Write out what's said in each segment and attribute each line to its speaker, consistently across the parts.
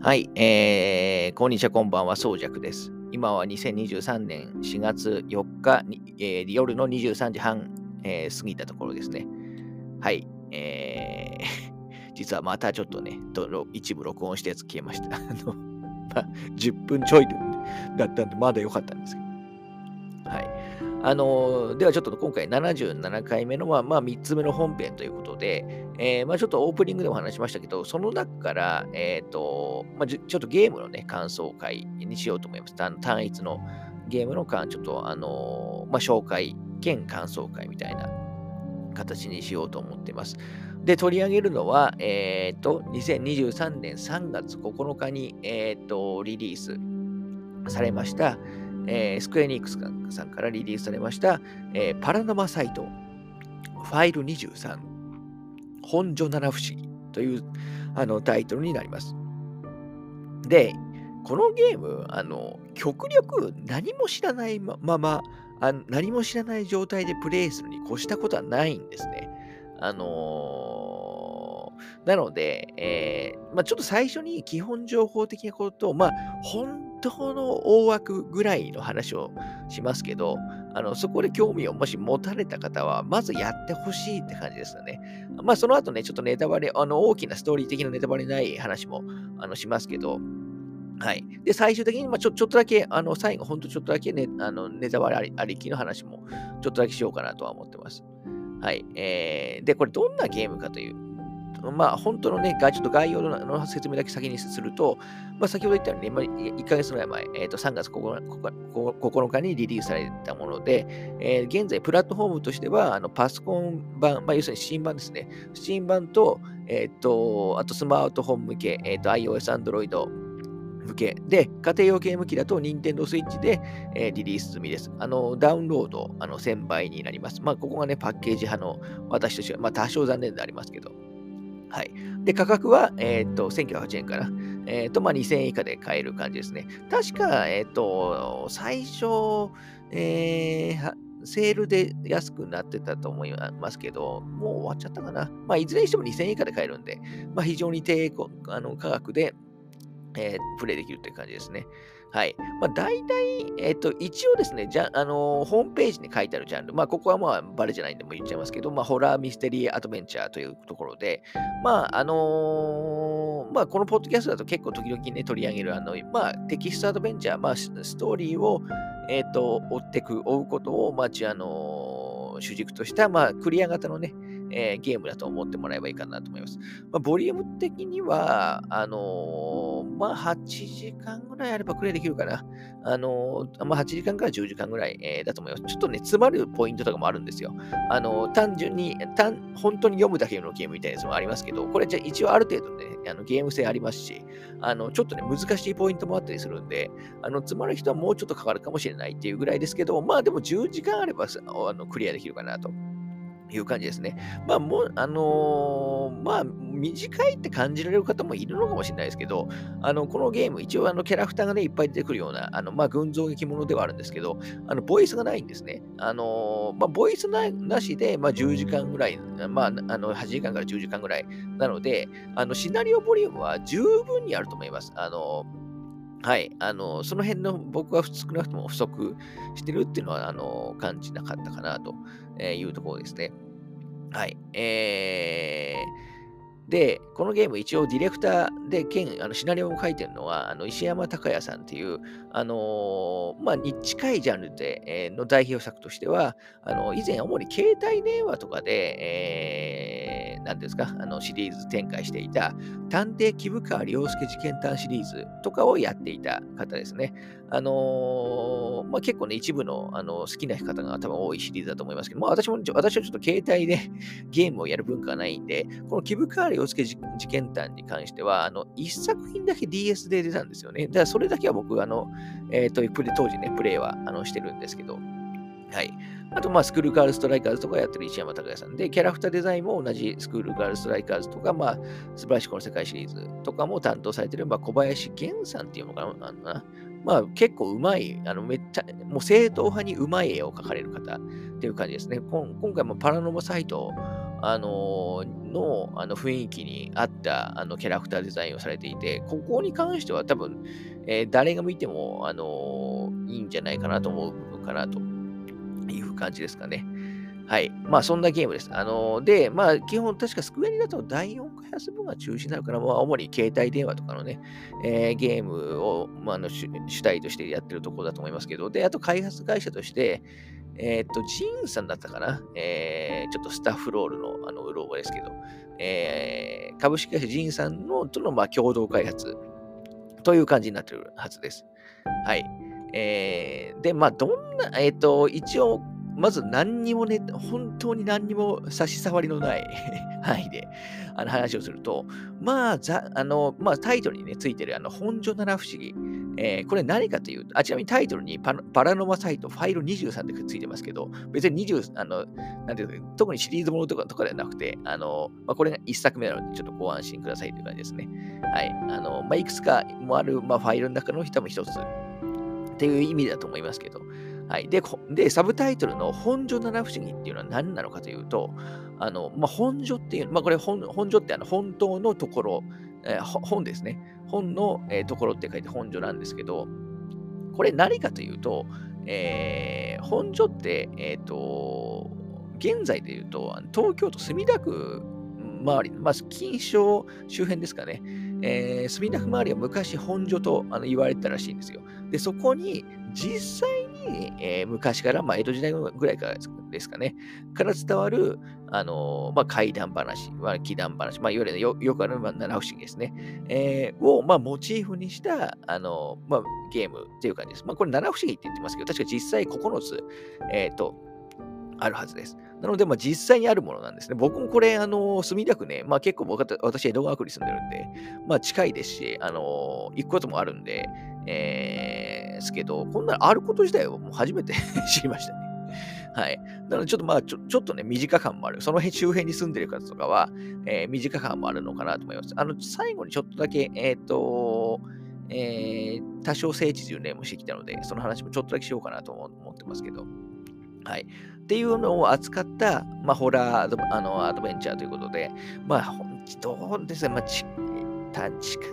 Speaker 1: はい、えー、こんにちは、こんばんは、そうじゃくです。今は2023年4月4日に、えー、夜の23時半、えー、過ぎたところですね。はい、えー、実はまたちょっとね、一部録音したやつ消えました。あの、まあ、10分ちょいだったんで、まだ良かったんですけど。あのではちょっと今回77回目の、まあ、まあ、3つ目の本編ということで、えー、まあ、ちょっとオープニングでも話しましたけど、その中から、え、ー、と、まあ、ちょっとゲームのね、感想会にしようと思います。単一のゲームの間、ちょっと、あのまあ、紹介兼感想会みたいな形にしようと思っています。で、取り上げるのは、えっ、ー、と、2023年3月9日に、えっ、と、リリースされました、えー、スクエニックスさんからリリースされました、えー、パラノマサイト、ファイル23、本所七不思議というあのタイトルになります。で、このゲーム、あの極力何も知らないままあ、何も知らない状態でプレイするに越したことはないんですね。あのー、なので、えー、まあ、ちょっと最初に基本情報的なことを、まあ、本当の大枠ぐらいの話をしますけど、あのそこで興味をもし持たれた方は、まずやってほしいって感じですよね。まあ、その後ね、ちょっとネタバレ、あの大きなストーリー的なネタバレない話もあのしますけど、はい。で、最終的に、まあ、ちょちょっとだけ、あの最後、ほんとちょっとだけね、あのネタバレありありきの話もちょっとだけしようかなとは思ってます。はい。えー、で、これどんなゲームかというまあ、本当のね、ちょっと概要の説明だけ先にすると、まあ、先ほど言ったようにね、まあ、1ヶ月ぐらい前、えー、と3月 9, 9日にリリースされたもので、えー、現在、プラットフォームとしては、あのパソコン版、まあ、要するに新版ですね、新版と、えっ、ー、と、あとスマートフォン向け、えっ、ー、と、iOS、Android、向けで、家庭用ゲーム機だと Nintendo Switch で、えー、リリース済みです。あの、ダウンロード、あの、1000倍になります。まあ、ここがね、パッケージ派の私としては、まあ、多少残念でありますけど、はい。で、価格は、えっ、と、1908円から、えっ、と、まあ、2000円以下で買える感じですね。確か、えっ、と、最初、えー、セールで安くなってたと思いますけど、もう終わっちゃったかな。まあ、いずれにしても2000円以下で買えるんで、まあ、非常に低あの価格で、えー、プレイできるという感じですね。はい。まあ、大体、えっ、と、一応ですね、じゃ、あのー、ホームページに書いてあるジャンル、まあ、ここはまあ、バレじゃないんでも言っちゃいますけど、まあ、ホラー、ミステリー、アドベンチャーというところで、まあ、あのー、まあ、このポッドキャストだと結構時々ね、取り上げる、あの、まあ、テキストアドベンチャー、まあ、ストーリーを、えっ、と、追ってく、追うことを、まあ、あの主軸とした、まあ、クリア型のね、えー、ゲームだと思ってもらえばいいかなと思います。まあ、ボリューム的には、あのー、まあ、8時間ぐらいあればクリアできるかな。あのー、まあ、8時間から10時間ぐらい、えー、だと思います。ちょっとね、詰まるポイントとかもあるんですよ。あの単純に単、本当に読むだけのゲームみたいなやつもありますけど、これじゃ一応ある程度ね、あのゲーム性ありますし、あのちょっとね、難しいポイントもあったりするんで、あの詰まる人はもうちょっとかかるかもしれないっていうぐらいですけど、まあでも10時間あればあのクリアできるかなと。いう感じですね。まあ、もう、あのー、まあ、短いって感じられる方もいるのかもしれないですけど、あの、このゲーム、一応、あの、キャラクターがね、いっぱい出てくるような、あの、まあ、群像劇ものではあるんですけど、あの、ボイスがないんですね。あのー、まあ、ボイスなしで、まあ、10時間ぐらい、まあ、あの、8時間から10時間ぐらいなので、あの、シナリオボリュームは十分にあると思います。あのーはい。あの、その辺の僕は少なくとも不足してるっていうのは、あの、感じなかったかなというところですね。はい。えー、で、このゲーム一応ディレクターで、兼あのシナリオを書いてるのは、あの石山隆也さんっていう、あのー、まあ、に近いジャンルで、えー、の代表作としては、あの以前主に携帯電話とかで、えー、なんですか、あのシリーズ展開していた、探偵木深良介事件探シリーズとかをやっていた方ですね。あのー、まあ、結構ね、一部のあの好きな方が多分多いシリーズだと思いますけど、まあ、私も、私はちょっと携帯で ゲームをやる文化がないんで、この木深洋介事件譚に関しては、あの、一作品だけ DS で出たんですよね。だからそれだけは僕、あの、えっ、ー、と、当時ね、プレイはあのしてるんですけど、はい。あと、まあ、スクールガールストライカーズとかやってる石山隆也さんで、キャラクターデザインも同じスクールガールストライカーズとか、まあ、素晴らしいこの世界シリーズとかも担当されてる、まあ、小林源さんっていうのかな。なまあ、結構うまい、あの、めっちゃ、もう正統派にうまい絵を描かれる方っていう感じですね。今回もパラノマサイトあののあの雰囲気に合ったあのキャラクターデザインをされていて、ここに関しては多分、えー、誰が見ても、あのいいんじゃないかなと思う部分かなという感じですかね。はい。まあ、そんなゲームです。あのー、で、まあ、基本、確かスクエニだと第4開発分が中止になるから、まあ、主に携帯電話とかのね、えー、ゲームを、まあ、の主体としてやってるところだと思いますけど、で、あと開発会社として、えっ、と、ジーンさんだったかな、えー、ちょっとスタッフロールの、あの、うろ覚えですけど、えー、株式会社ジーンさんのとの、まあ、共同開発という感じになってるはずです。はい。えー、で、まあ、どんな、えっ、ー、と、一応、まず何にもね、本当に何にも差し障りのない 範囲であの話をすると、まあ、ざあのまあ、タイトルにね、ついてるあの本所七不思議、えー、これ何かというと、あちなみにタイトルにパパラノマサイトファイル23ってついてますけど、別に20、あの、なんていうか、特にシリーズものとかとかではなくて、あの、まあ、これが1作目なので、ちょっとご安心くださいという感じですね。はい。あの、まあ、いくつかもある、まあ、ファイルの中の多分一つっていう意味だと思いますけど、はい。で、でサブタイトルの本所七不思議っていうのは何なのかというと、あの、まあ、本所っていう、まあ、これ本、本所ってあの本当のところ、えー、本ですね。本の、えー、ところって書いて本所なんですけど、これ何かというと、えー、本所って、えっ、ー、と、現在で言うと、東京都墨田区周り、まあ、金賞周辺ですかね。えー、墨田区周りは昔本所とあの言われてたらしいんですよ。で、そこに実際に、えー、昔から、まあ、江戸時代ぐらいからですかね、から伝わる、あのー、まあ、怪談話、まあ、奇談話、まあ、いわゆるよよくある、ま、七不思議ですね、えー、を、まあ、モチーフにした、あのまあ、ゲームっていう感じです。まあ、これ七不思議って言ってますけど、確か実際9つ、えっ、と、あるはずです。なので、まあ、実際にあるものなんですね。僕もこれ、あの、墨田区ね、まあ結構私、江戸川区に住んでるんで、まあ近いですし、あの、行くこともあるんで、えー、ですけど、こんなあること自体をもう初めて 知りましたね。はい。なので、ちょっとまあちょ、ちょっとね、短感もある。その辺周辺に住んでる方とかは、えー、短感もあるのかなと思います。あの、最後にちょっとだけ、えっ、ー、と、えー、多少聖地巡礼もしてきたので、その話もちょっとだけしようかなと思ってますけど。はい。っていうのを扱った、まあ、ホラーアドあのアドベンチャーということで、まあ、どうですね、まあ、近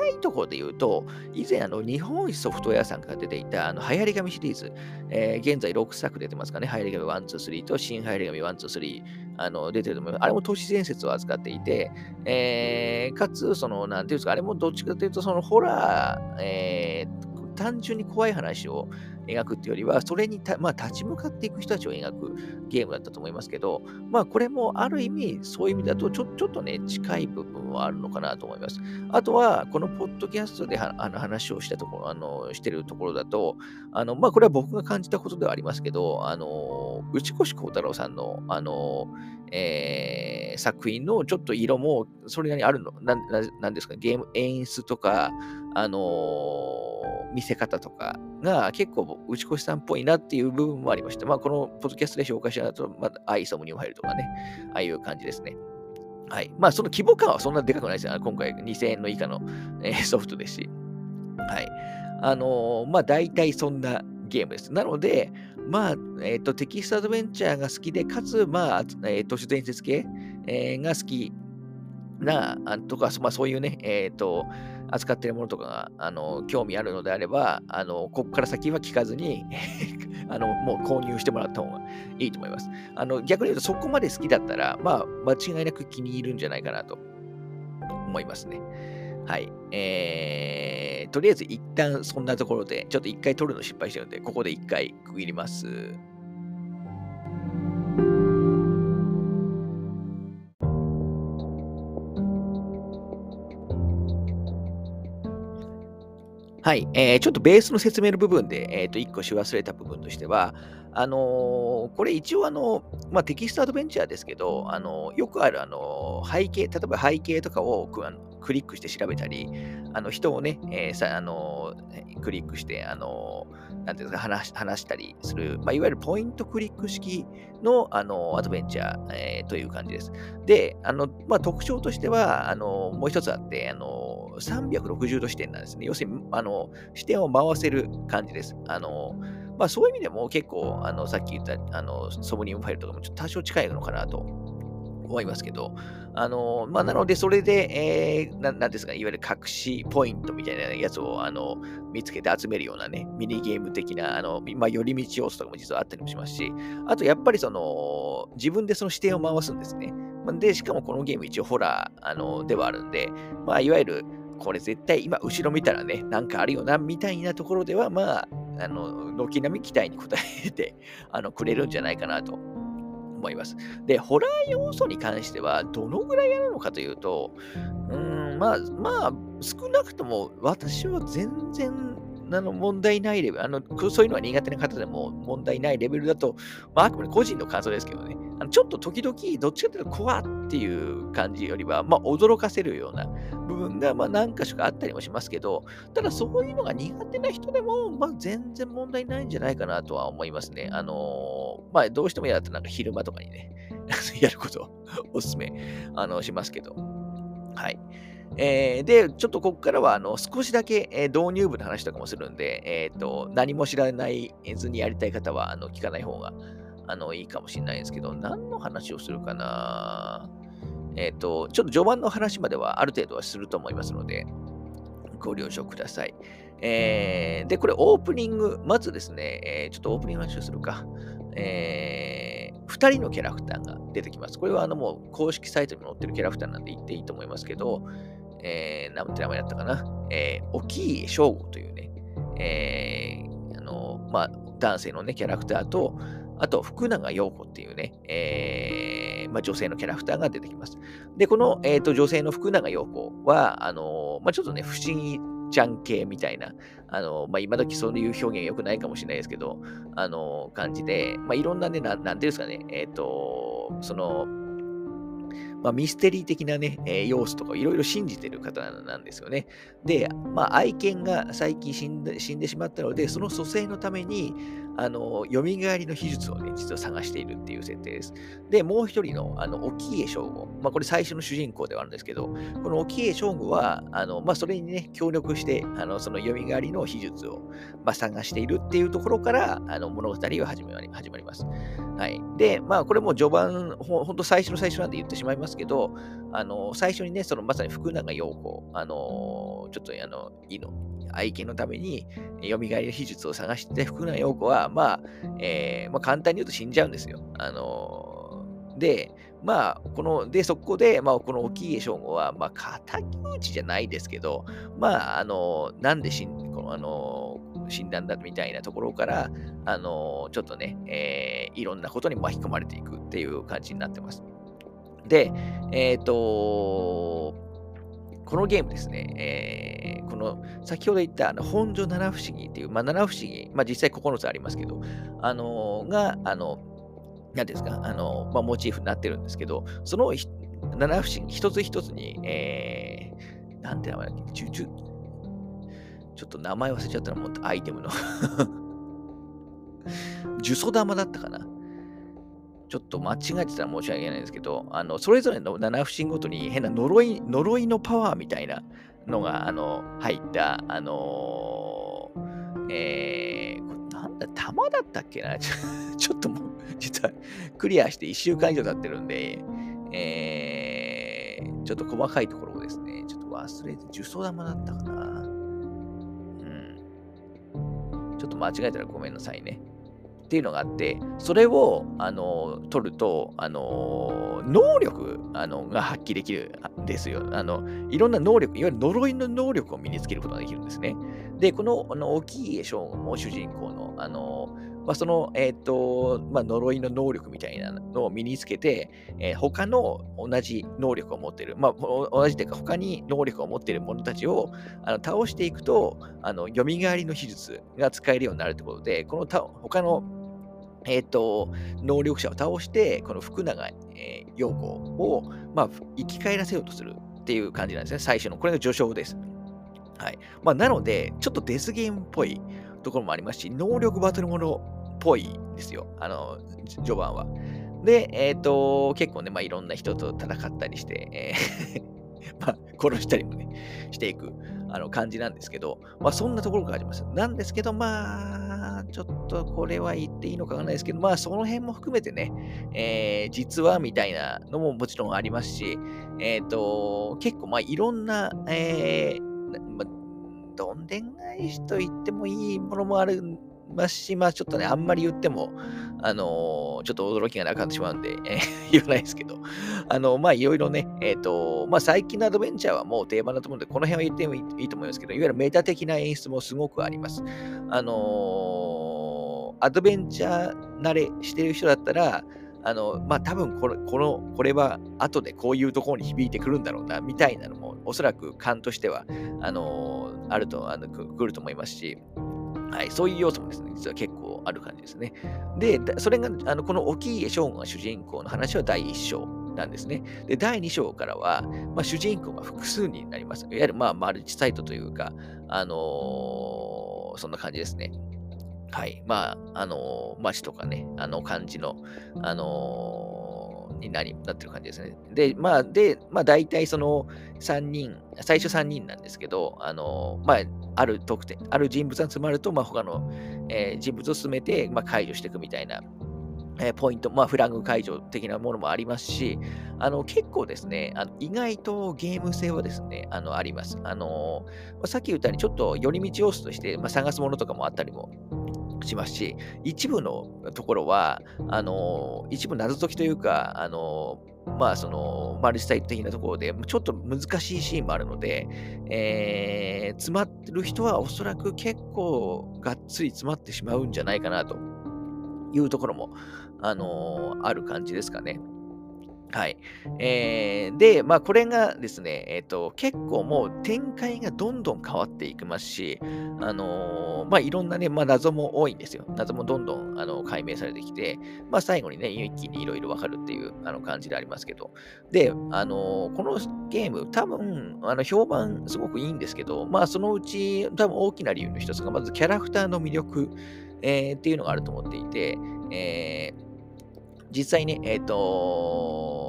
Speaker 1: いところで言うと、以前、あの日本一ソフトウェアさんが出ていた、あの流行り紙シリーズ、えー、現在6作出てますかね、流行り紙1、2、3と新流行り紙1、2、3、あの出てると思います。あれも都市伝説を扱っていて、えー、かつ、その、なんていうんですか、あれもどっちかというと、そのホラー、えー、単純に怖い話を、描くっていうよりは、それにまあ、立ち向かっていく人たちを描くゲームだったと思いますけど、まあ、これもある意味、そういう意味だとちょ、ちょっとね、近い部分はあるのかなと思います。あとは、このポッドキャストであの話をしたところ、あの、してるところだと、あの、まあ、これは僕が感じたことではありますけど、あの、内越幸太郎さんの、あの、えー、作品のちょっと色もそれなりにあるの、ななんですか、ゲーム演出とか、あの、見せ方とかが結構内越しさんっぽいなっていう部分もありまして、まあ、このポッドキャストで紹介した後、まだアイソムにも入るとかね、ああいう感じですね。はい。まあ、その規模感はそんなでかくないですよ。今回2000円の以下の、えー、ソフトですし。はい。あのー、まあ、大体そんなゲームです。なので、まあ、えっ、ー、と、テキストアドベンチャーが好きで、かつ、まあ、えー、都市伝説系、えー、が好きな、あとか、まあ、そういうね、えっ、と、扱っているものとかが、あの、興味あるのであれば、あの、ここから先は聞かずに あの、もう購入してもらった方がいいと思います。あの、逆に言うと、そこまで好きだったら、まあ、間違いなく気に入るんじゃないかなと思いますね。はい。えー、とりあえず一旦そんなところで、ちょっと一回撮るの失敗してるので、ここで一回区切ります。はい、えー、ちょっとベースの説明の部分で、えー、と1個し忘れた部分としては、あのー、これ一応あの、まあ、テキストアドベンチャーですけど、あのー、よくあるあの背景、例えば背景とかをあのクリックして調べたり、あの人をね、え、さあのクリックして、あのなんていうんですか話、話したりする、まあ、いわゆるポイントクリック式のあのアドベンチャー、えー、という感じです。で、あのまあ、特徴としては、あのもう一つあって、あの360度視点なんですね。要するに、あの視点を回せる感じです。あのまあ、そういう意味でも結構、あのさっき言ったあのソムニウムファイルとかもちょっと多少近いのかなと思いますけど、あの、まあ、なので、それで、えー、ななんですか、いわゆる隠しポイントみたいなやつを、あの、見つけて集めるようなね、ミニゲーム的な、あの、まあ、寄り道要素とかも実はあったりもしますし、あと、やっぱりその、自分でその視点を回すんですね。で、しかもこのゲーム一応ホラー、あの、ではあるんで、まあ、いわゆる、これ絶対今後ろ見たらね、なんかあるよな、みたいなところでは、まあ、あの、軒並み期待に応えて、あの、くれるんじゃないかなと思います。で、ホラー要素に関しては、どのぐらいやるのかというと、うん、まあ、まあ、少なくとも私は全然あの問題ないレベル、あのそういうのは苦手な方でも問題ないレベルだと、まあ、あくまで個人の感想ですけどね、あのちょっと時々、どっちかというと、怖っていう感じよりは、まあ、驚かせるような部分が、まあ、何か所かあったりもしますけど、ただ、そういうのが苦手な人でも、まあ、全然問題ないんじゃないかなとは思いますね。あのー、まあ、どうしても嫌だったら、なんか昼間とかにね、やることをお勧めあのしますけど。はい。えー、で、ちょっとここからはあの少しだけ、え、導入部の話とかもするんで、えーと、何も知らない図にやりたい方はあの聞かない方があのいいかもしれないんですけど、何の話をするかなえっ、ー、と、ちょっと序盤の話まではある程度はすると思いますので、ご了承ください。えー、で、これオープニング、まずですね、えー、ちょっとオープニング話をするか。えー、2人のキャラクターが出てきます。これはあのもう公式サイトに載ってるキャラクターなんで言っていいと思いますけど、えー、なんて名前だったかな。えー、沖家翔吾というね、えー、あの、まあ、男性のね、キャラクターと、あと、福永陽子っていうね、えー、まあ、女性のキャラクターが出てきます。で、この、えーと、女性の福永陽子は、あのまあ、ちょっとね、不思議ちゃん系みたいな、あのまあ、今時そういう表現良くないかもしれないですけど、あの感じで、まあ、いろんなね、ななんていうんですかね、えっ、ー、と、その、まあ、ミステリー的なね、えー、要素とかいろいろ信じてる方なんですよね。で、まあ、愛犬が最近死んで死んでしまったので、その蘇生のために、あの、蘇りの秘術をね、実は探しているっていう設定です。で、もう一人の、あの、沖江将軍。まあ、これ最初の主人公ではあるんですけど、この沖江将軍は、あの、まあ、それにね、協力して、あの、その蘇りの秘術を、まあ、探しているっていうところから、あの、物語は始まり始まります。はい。で、まあ、これも序盤、ほんと最初の最初なんで言ってしまいますけど、あの、最初にね、そのまさに福永陽子、あの、ちょっと、あの、いいの、愛犬のために、蘇りの秘術を探して、福永陽子は、まあ、えー、まあ、簡単に言うと死んじゃうんですよ。あのー、で、まあ、この、で、そこで、まあ、この沖家将軍は、まあ、敵討ちじゃないですけど、まあ、あのー、なんで死ん、この、あの死んだんだみたいなところから、あのちょっとね、えー、いろんなことに巻き込まれていくっていう感じになってます。で、えっ、とこのゲームですね、えー、この先ほど言ったあの本所七不思議っていう、まあ、七不思議、まあ、実際9つありますけど、あのー、が、あの、何ですか、あの、まあ、モチーフになってるんですけど、その七不思議一つ一つに、えー、なんて名前だっけ、ちょちょちょっと名前忘れちゃったら、もうアイテムの 呪詛玉だったかな。ちょっと間違えてたら申し訳ないんですけど、あのそれぞれの七不思議ごとに変な呪い呪いのパワーみたいなのがあの入った、あのー、えー、これなんだ、玉だったっけな？ちょっともう、実はクリアして1週間以上経ってるんで、えー、ちょっと細かいところをですね、ちょっと忘れて、呪詛玉だったかな？うん。ちょっと間違えたらごめんなさいね。っていうのがあって、それを、あの、取ると、あの、能力、あの、が発揮できるんですよ。あの、いろんな能力、いわゆる呪いの能力を身につけることができるんですね。で、この、あの、大きい将軍も主人公の、あの、まあ、その、えっ、と、まあ、呪いの能力みたいなのを身につけて、えー、他の同じ能力を持っている、まあ、同じというか、他に能力を持っている者たちをあの倒していくと、あの、蘇りの秘術が使えるようになるということで、この他他のえっ、ー、と、能力者を倒して、この福永、えー、陽子を、まあ、生き返らせようとするっていう感じなんですね。最初の。これが序章です。はい。まあ、なので、ちょっとデスゲームっぽいところもありますし、能力バトルものぽいですよ。あの、序盤は。で、えっ、ー、と、結構ね、まあ、いろんな人と戦ったりして、えー まあ、殺したりもね、していくあの感じなんですけど、まあ、そんなところがあります。なんですけど、まあ、ちょっとこれは言っていいのかわかんないですけど、まあ、その辺も含めてね、えー、実はみたいなのももちろんありますし、えっ、ー、と、結構、まあ、いろんな、えー、まあ、どんでん返しと言ってもいいものもあるますし、まあちょっとね、あんまり言っても、あのー、ちょっと驚きがなくなってしまうんで、え、言わないですけど、あのー、まあいろいろね、えっ、と、まあ最近のアドベンチャーはもう定番だと思うんで、この辺は言ってもいいと思いますけど、いわゆるメタ的な演出もすごくあります。あのアドベンチャー慣れしてる人だったら、あの、まあ、多分これ、この、これは後でこういうところに響いてくるんだろうな、みたいなのも、おそらく勘としては、あのあると、あの、くると思いますし、はい、そういう要素もですね、実は結構ある感じですね。で、それが、あのこの沖家将軍が主人公の話は第1章なんですね。で、第2章からは、まあ、主人公が複数になります。いわゆる、まあ、マルチサイトというか、あのー、そんな感じですね。はい。まあ、あのー、町とかね、あの感じの、あのーになりなってる感じですね。で、まあ、で、まあ、大体その3人、最初3人なんですけど、あの、まあ、ある特典、ある人物が集まると、まあ、他の、えー、人物を進めて、まあ、解除していくみたいな、え、ポイント、まあ、フラグ解除的なものもありますし、あの結構ですね、あの意外とゲーム性はですね、あのあります。あのま、さっき言ったように、ちょっと寄り道要素として、まあ、探すものとかもあったりもしますし、一部のところは、あの、一部謎解きというか、あの、まあ、その、マルチタイプ的なところで、ちょっと難しいシーンもあるので、えー、詰まってる人はおそらく結構がっつり詰まってしまうんじゃないかなというところも、あのある感じですかね。はい。えー、で、まあ、これがですね、えっ、ー、と、結構もう展開がどんどん変わっていきますし、あのー、まあ、いろんなね、まあ、謎も多いんですよ。謎もどんどん、あの、解明されてきて、まあ、最後にね、一気にいろいろわかるっていう、あの、感じでありますけど。で、あのこのゲーム、多分、あの、評判すごくいいんですけど、まあ、そのうち、多分大きな理由の一つが、まずキャラクターの魅力、えー、っていうのがあると思っていて、えー、実際ね、えっ、と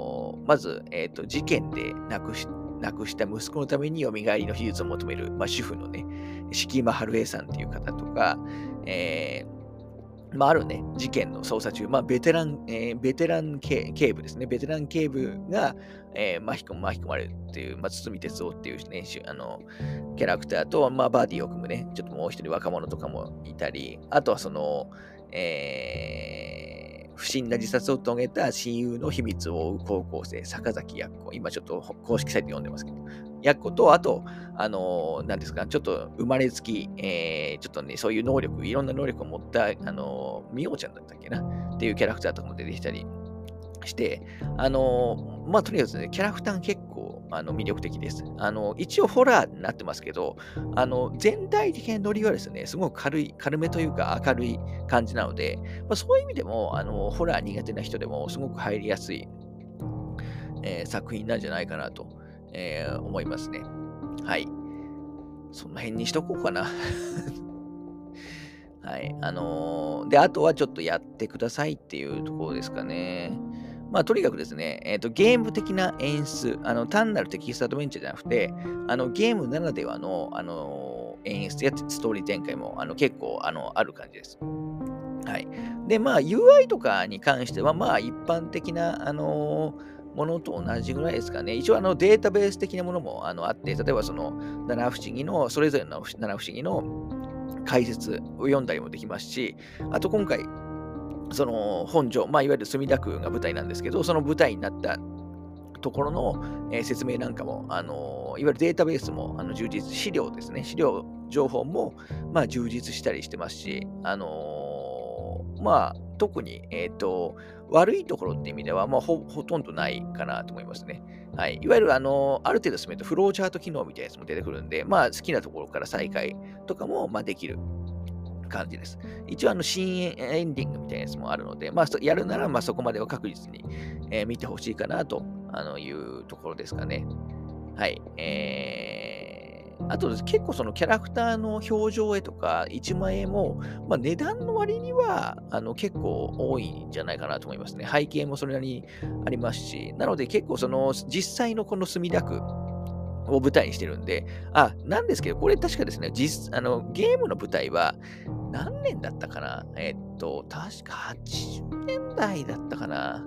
Speaker 1: まず、えっ、ー、と、事件で亡くし亡くした息子のために蘇りの手術を求める、まあ、主婦のね、敷間春江さんっていう方とか、えー、まあ、あるね、事件の捜査中、まあ、ベテラン、えー、ベテラン警部ですね、ベテラン警部が、えー、巻き込巻き込まれるっていう、まあ、堤哲夫っていうね、あの、キャラクターと、まあ、バーディーを組むね、ちょっともう一人若者とかもいたり、あとはその、えー、不審な自殺を遂げた親友の秘密を追う高校生、坂崎やっこ。今ちょっと公式サイト読んでますけど。やっこと、あと、あのー、なんですか、ちょっと生まれつき、えー、ちょっとね、そういう能力、いろんな能力を持った、あのー、みおちゃんだったっけな？っていうキャラクターとかも出てきたりして、あのー、まあ、とにかくね、キャラクター結構あの魅力的です。あの一応ホラーになってますけど、あの全体的なノリはですね、すごく軽い、軽めというか明るい感じなので、まあ、そういう意味でもあのホラー苦手な人でもすごく入りやすい、えー、作品なんじゃないかなと、えー、思いますね。はい。その辺にしとこうかな。はい。あのー、で、あとはちょっとやってくださいっていうところですかね。まあ、とにかくですね、えーと、ゲーム的な演出、あの単なるテキストアドベンチャーじゃなくて、あのゲームならではの、あの演出やストーリー展開もあの結構あのある感じです。はい。で、まあ、UI とかに関しては、まあ、一般的な、あのものと同じぐらいですかね。一応、あの、データベース的なものもあのあって、例えば、その、七不思議の、それぞれの七不思議の解説を読んだりもできますし、あと今回、その本庄、まあ、いわゆる墨田区が舞台なんですけど、その舞台になったところの、えー、説明なんかも、あのー、いわゆるデータベースもあの充実、資料ですね、資料、情報も、まあ、充実したりしてますし、あのー、まあ、特に、えっ、と、悪いところって意味では、まあほ、ほとんどないかなと思いますね。はい。いわゆる、あの、ある程度進めると、フローチャート機能みたいなやつも出てくるんで、まあ、好きなところから再開とかも、まあ、できる感じです。一応、あの、新エンディングみたいなやつもあるので、まあ、やるなら、まあ、そこまでは確実に、えー、見てほしいかなとあのいうところですかね。はい。えー、あとです結構そのキャラクターの表情絵とか1万円も、まあ、値段の割にはあの結構多いんじゃないかなと思いますね。背景もそれなりにありますし、なので結構その実際のこの墨田区を舞台にしてるんで、あ、なんですけど、これ確かですね、実あのゲームの舞台は何年だったかな？えっと、確か80年代だったかな？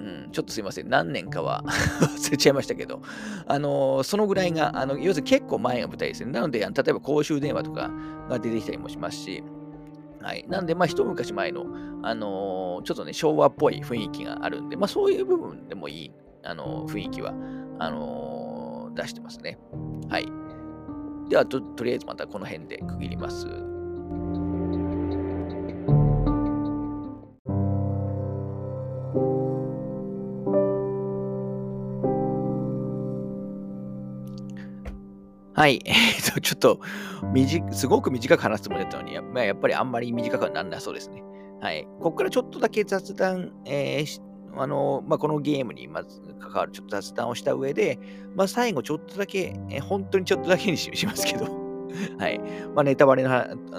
Speaker 1: うん、ちょっとすいません。何年かは 忘れちゃいましたけど、あの、そのぐらいが、あの要するに結構前が舞台ですね。なので、例えば公衆電話とかが出てきたりもしますし、はい。なんで、まあ、一昔前の、あのー、ちょっとね、昭和っぽい雰囲気があるんで、まあ、そういう部分でもいい、あのー、雰囲気は、あの出してますね。はい。ではと、とりあえずまたこの辺で区切ります。はい。えっと、ちょっと、すごく短く話すつもりだったのに、まあ、やっぱりあんまり短くはなんなそうですね。はい。ここからちょっとだけ雑談、えー、あの、まあ、このゲームにまず関わるちょっと雑談をした上で、まあ、最後ちょっとだけ、え、本当にちょっとだけにしますけど、はい。まあ、ネタバレの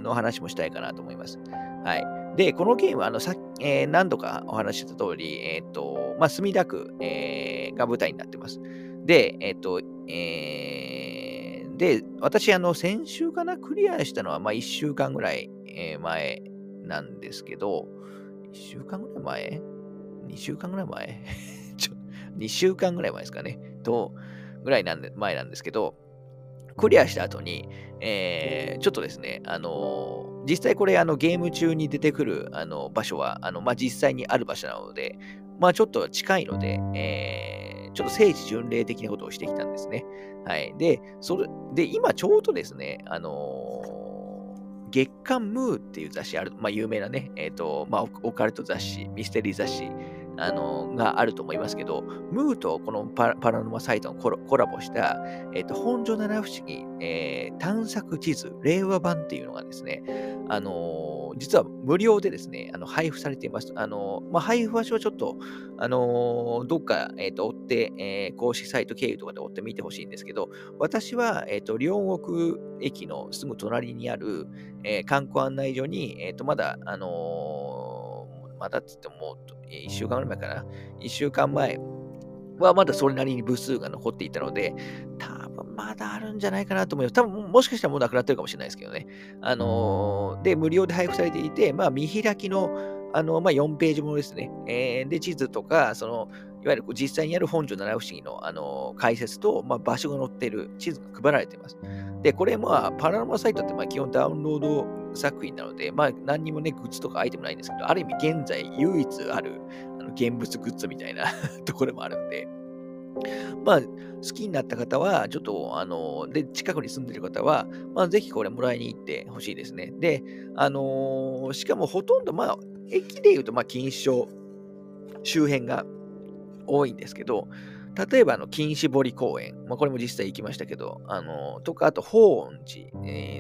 Speaker 1: の話もしたいかなと思います。はい。で、このゲームはあのさ、えー、何度かお話しした通り、え、ー、と、まあ、墨田区、えー、が舞台になってます。で、えっ、と、えーで、私、あの、先週かな、クリアしたのは、まあ、1週間ぐらい、前なんですけど、1週間ぐらい前 ?2 週間ぐらい前？ちょ ?2 週間ぐらい前ですかね。と、ぐらいなんで前なんですけど、クリアした後に、えー、ちょっとですね、あのー、実際これあのゲーム中に出てくるあの場所は、あのまあ、実際にある場所なので、まあ、ちょっと近いので、えー、ちょっと聖地巡礼的なことをしてきたんですね。はい。で、それ、で、今ちょうどですね、あのー、月刊ムーっていう雑誌ある、まあ、有名なね、えっ、ー、と、まあ、オカルト雑誌、ミステリー雑誌、あの、があると思いますけど、ムーとこのパラノマサイトのコラボした、えっ、と、本所七不思議、え探索地図、令和版っていうのがですね、あの実は無料でですね、あの配布されています。あのまあ、配布場所はちょっと、あのどっか、えー、と追って、えー、公式サイト経由とかで追ってみてほしいんですけど、私は、えー、と両国駅のすぐ隣にある、えー、観光案内所に、えー、とまだ、あのまだって言っても、1週間ぐらい前かな、1週間前はまだそれなりに部数が残っていたので、多分まだあるんじゃないかなと思います。多分もしかしたらもうなくなってるかもしれないですけどね。あのー、で、無料で配布されていて、まあ、見開きの、あの、まあ、4ページものですね。えー、で、地図とか、その、いわゆる実際にある本所七不思議の、あの、解説と、まあ、場所が載っている地図が配られています。で、これ、まあ、パラノマサイトって、まあ、基本ダウンロード作品なので、まあ、何にもね、グッズとかアイテムないんですけど、ある意味現在唯一あるあの現物グッズみたいな ところもあるんで、まあ、好きになった方は、ちょっと、あの、で、近くに住んでる方は、まあ、ぜひこれもらいに行ってほしいですね。で、あのー、しかもほとんど、まあ、駅で言うと、まあ、錦糸町周辺が多いんですけど、例えば、あの、金絞公園、まあ、これも実際行きましたけど、あの、とか、あと、法恩寺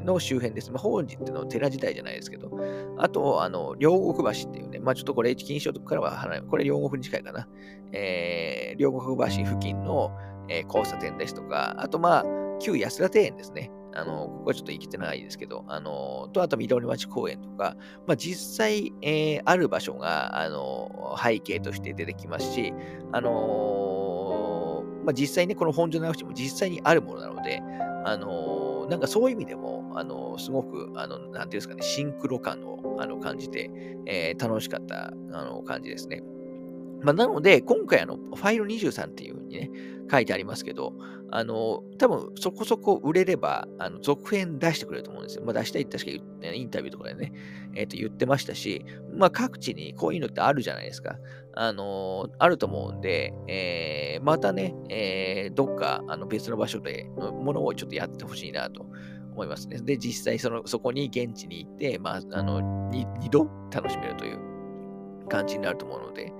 Speaker 1: の周辺です。まあ、法恩寺っていうのは寺自体じゃないですけど、あと、あの、両国橋っていうね、まあ、ちょっとこれ、金賞からは離れ、これ両国に近いかな。えー、両国橋付近の、えー、交差点ですとか、あと、まあ、旧安田庭園ですね。あの、ここはちょっと行けてないですけど、あの、と、あと緑町公園とか、まあ、実際、えー、ある場所が、あの、背景として出てきますし、あのまあ、実際ね、この本所直しも実際にあるものなので、あのなんかそういう意味でも、あのすごく、あの、なんていうんですかね、シンクロ感をあの感じて、えー、楽しかったあの感じですね。まあ、なので、今回あの、ファイル23っていうふうにね、書いてありますけど、あの、多分そこそこ売れれば、あの、続編出してくれると思うんですよ。まあ、出したいって確か言って、インタビューとかでね、えっ、ー、と、言ってましたし、まあ、各地にこういうのってあるじゃないですか。あの、あると思うんで、えー、またね、えー、どっか、あの、別の場所で、ものをちょっとやってほしいなと思いますね。で、実際その、そこに現地に行って、まあ、あの、2度楽しめるという感じになると思うので、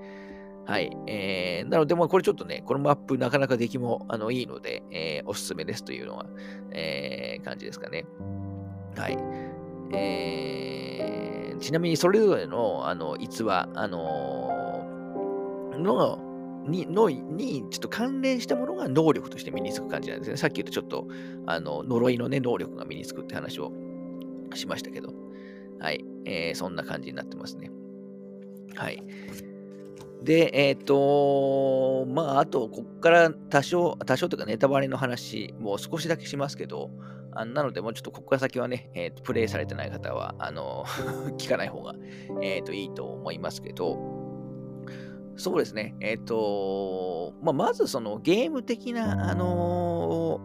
Speaker 1: はい。えー、なので、まあ、これちょっとね、このマップなかなか出来もあのいいので、えー、おすすめですというのは、えー、感じですかね。はい。えー、ちなみにそれぞれの、あの、逸話、あのー、の、に、の、に、ちょっと関連したものが能力として身につく感じなんですね。さっき言うとちょっと、あの、呪いのね、能力が身につくって話をしましたけど、はい。えー、そんな感じになってますね。はい。で、えっ、ー、と、まあ、あと、こっから多少、多少というかネタバレの話、もう少しだけしますけど、あなので、もうちょっとここから先はね、えー、プレイされてない方は、あの、聞かない方が、えっ、ー、と、いいと思いますけど、そうですね、えっ、と、まあ、まずそのゲーム的な、あの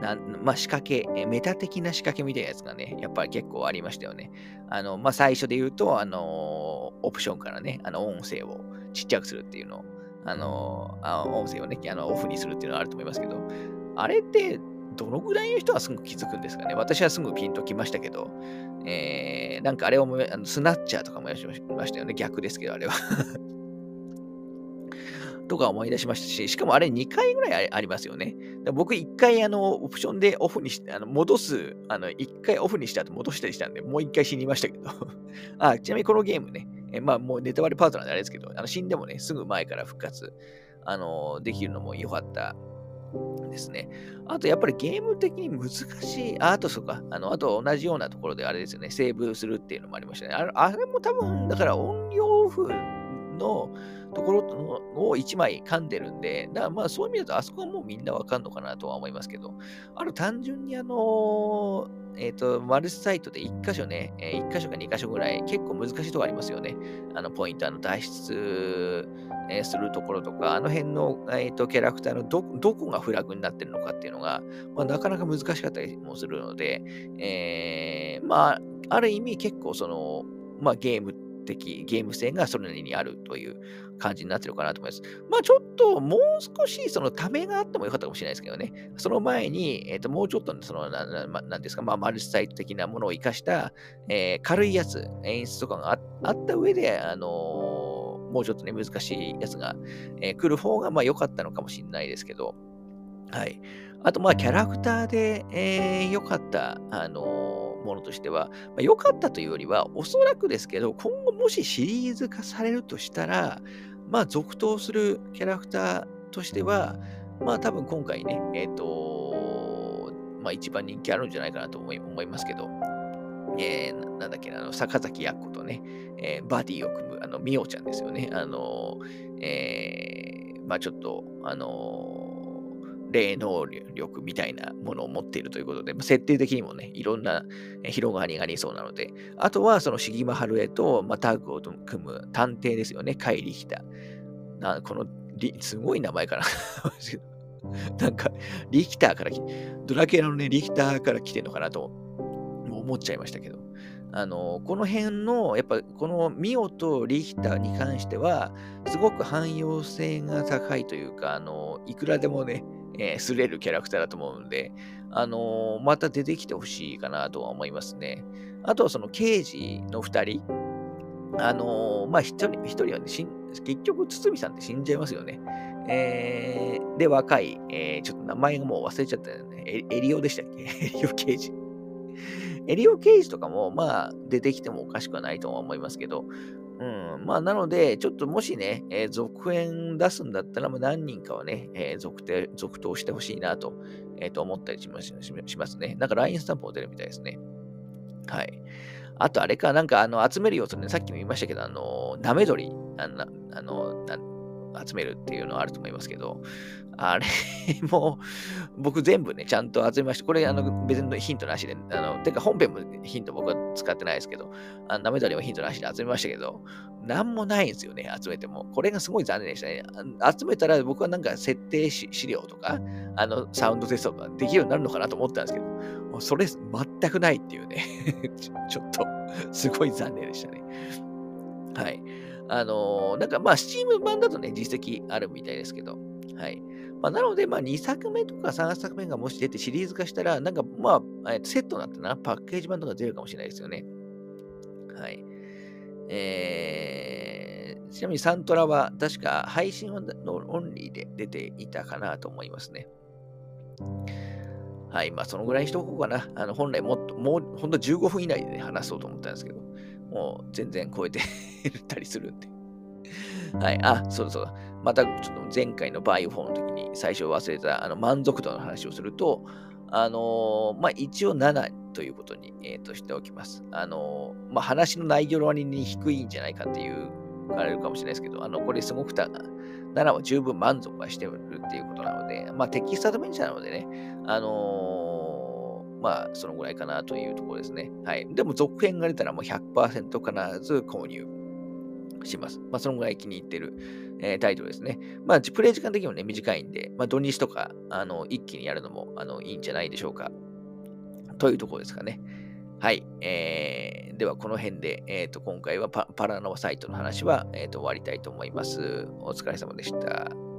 Speaker 1: なまあ、仕掛け、メタ的な仕掛けみたいなやつがね、やっぱり結構ありましたよね。あの、まあ、最初で言うと、あのオプションからね、あの、音声をちっちゃくするっていうのを、あのあ音声をね、あのオフにするっていうのはあると思いますけど、あれって、どのぐらいの人はすぐ気づくんですかね？私はすぐピンときましたけど、えー、なんかあれをあのスナッチャーとかもやしましたよね。逆ですけど、あれは とか思い出しましたし、しかもあれ2回ぐらいありますよね。僕1回あのオプションでオフにして、あの戻す、あの1回オフにした後戻したりしたんで、もう1回死にましたけど あ、ちなみにこのゲームね、えまあもうネタバレパートナーであれですけど、あの死んでもね、すぐ前から復活、あのできるのも良かったですね。あと、やっぱりゲーム的に難しい。あ、あと、そうか。あの、あと同じようなところであれですよね。セーブするっていうのもありましたね。あれあれも多分、だから音量オフのところを1枚噛んでるんで、だからまあそういう意味だとあそこはもうみんなわかんのかなとは思いますけど、ある単純にあのえっ、ー、と、マルチサイトで1箇所ね、えー、1箇所か2箇所ぐらい結構難しいとこありますよね。あのポイント、あの脱出、えー、するところとか、あの辺の、えーと、キャラクターのどどこがフラグになってるのかっていうのが、まあ、なかなか難しかったりもするので、えー、まあ、ある意味結構その、まあ、ゲーム的ゲーム性がそれなりにあるという感じになってるかなと思います。まあちょっともう少しそのためがあってもよかったかもしれないですけどね。その前に、え、ー、ともうちょっとその、ななんですか、まあマルチサイト的なものを活かした、えー、軽いやつ、演出とかがあった上で、あのー、もうちょっとね、難しいやつが、えー、来る方がまあ良かったのかもしれないですけど、はい。あと、まあ、キャラクターで、えー、良かった、あのものとしては、まあ、良かったというよりは、おそらくですけど、今後もしシリーズ化されるとしたら、まあ、続投するキャラクターとしては、まあ、多分今回ね、えっ、ー、と、まあ、一番人気あるんじゃないかなと思い思いますけど、えー、なんだっけな、あの、坂崎やっことね、えー、バディを組む、あの、みおちゃんですよね。あの、えー、まあちょっと、あの霊能力みたいなものを持っているということで、設定的にもね、いろんな広がりがありそうなので、あとはそのシギマハルエと、まあ、タッグを組む探偵ですよね、カイリヒタ。なこのすごい名前かな。なんか、リヒターから来て、ドラケラのね、リヒターから来てるのかなと思っちゃいましたけど。あの、この辺の、やっぱこのミオとリヒターに関しては、すごく汎用性が高いというか、あの、いくらでもね、えー、すれるキャラクターだと思うんで、あのー、また出てきてほしいかなとは思いますね。あとはその刑事の二人、あのー、まあ、一人、一人はね、結局、堤さんって死んじゃいますよね。えー、で、若い、えー、ちょっと名前がもう忘れちゃったよね。エリオでしたっけ？エリオ刑事。エリオ刑事とかも、まあ、出てきてもおかしくはないとは思いますけど、うん。まあ、なので、ちょっともしね、えー、続編出すんだったら、何人かはね、えー、続投続投してほしいなと,、えー、と思ったりしますしますね。なんか LINE スタンプも出るみたいですね。はい。あと、あれか、なんか、あの、集める要素ね、さっきも言いましたけど、あの、なめ鳥、あの、あの集めるっていうのはあると思いますけど、あれも、僕全部ね、ちゃんと集めました。これ、あの、別にヒントなしで、あの、てか本編もヒント僕は使ってないですけど、あなめたりはヒントなしで集めましたけど、なんもないんですよね、集めても。これがすごい残念でしたね。集めたら僕はなんか設定資料とか、あの、サウンドテストとかできるようになるのかなと思ったんですけど、もうそれ全くないっていうね ちょっと、すごい残念でしたね。はい。あのー、なんかまあ、スチーム版だとね、実績あるみたいですけど、はい。まあ、なので、まあ、2作目とか3作目がもし出てシリーズ化したら、なんかまあ、セットになってな、パッケージ版とか出るかもしれないですよね。はい。えー、ちなみにサントラは確か配信のオンリーで出ていたかなと思いますね。はい。まあ、そのぐらいにしておこうかな。あの、本来もっと、もう、ほんと15分以内で、ね、話そうと思ったんですけど、もう全然超えてたりするんで。はい。あ、そうそう。またちょっと前回のバイオフォーの時に最初忘れたあの満足度の話をすると、あのー、まあ、一応7ということに、えー、としておきます。あのー、まあ、話の内容の割に低いんじゃないかっていう書かれるかもしれないですけど、あの、これすごくた、ならば十分満足はしてるっていうことなので、まあ、テキストアドベンチャーなのでね、あのー、まあ、そのぐらいかなというところですね。はい。でも、続編が出たらもう100%必ず購入します。まあ、そのぐらい気に入ってる、えー、タイトルですね。まあ、プレイ時間的にもね、短いんで、まあ、土日とか、あの、一気にやるのも、あの、いいんじゃないでしょうか。というところですかね。はい。えー、では、この辺で、えーと、今回はパラノサイトの話は、えーと終わりたいと思います。お疲れ様でした。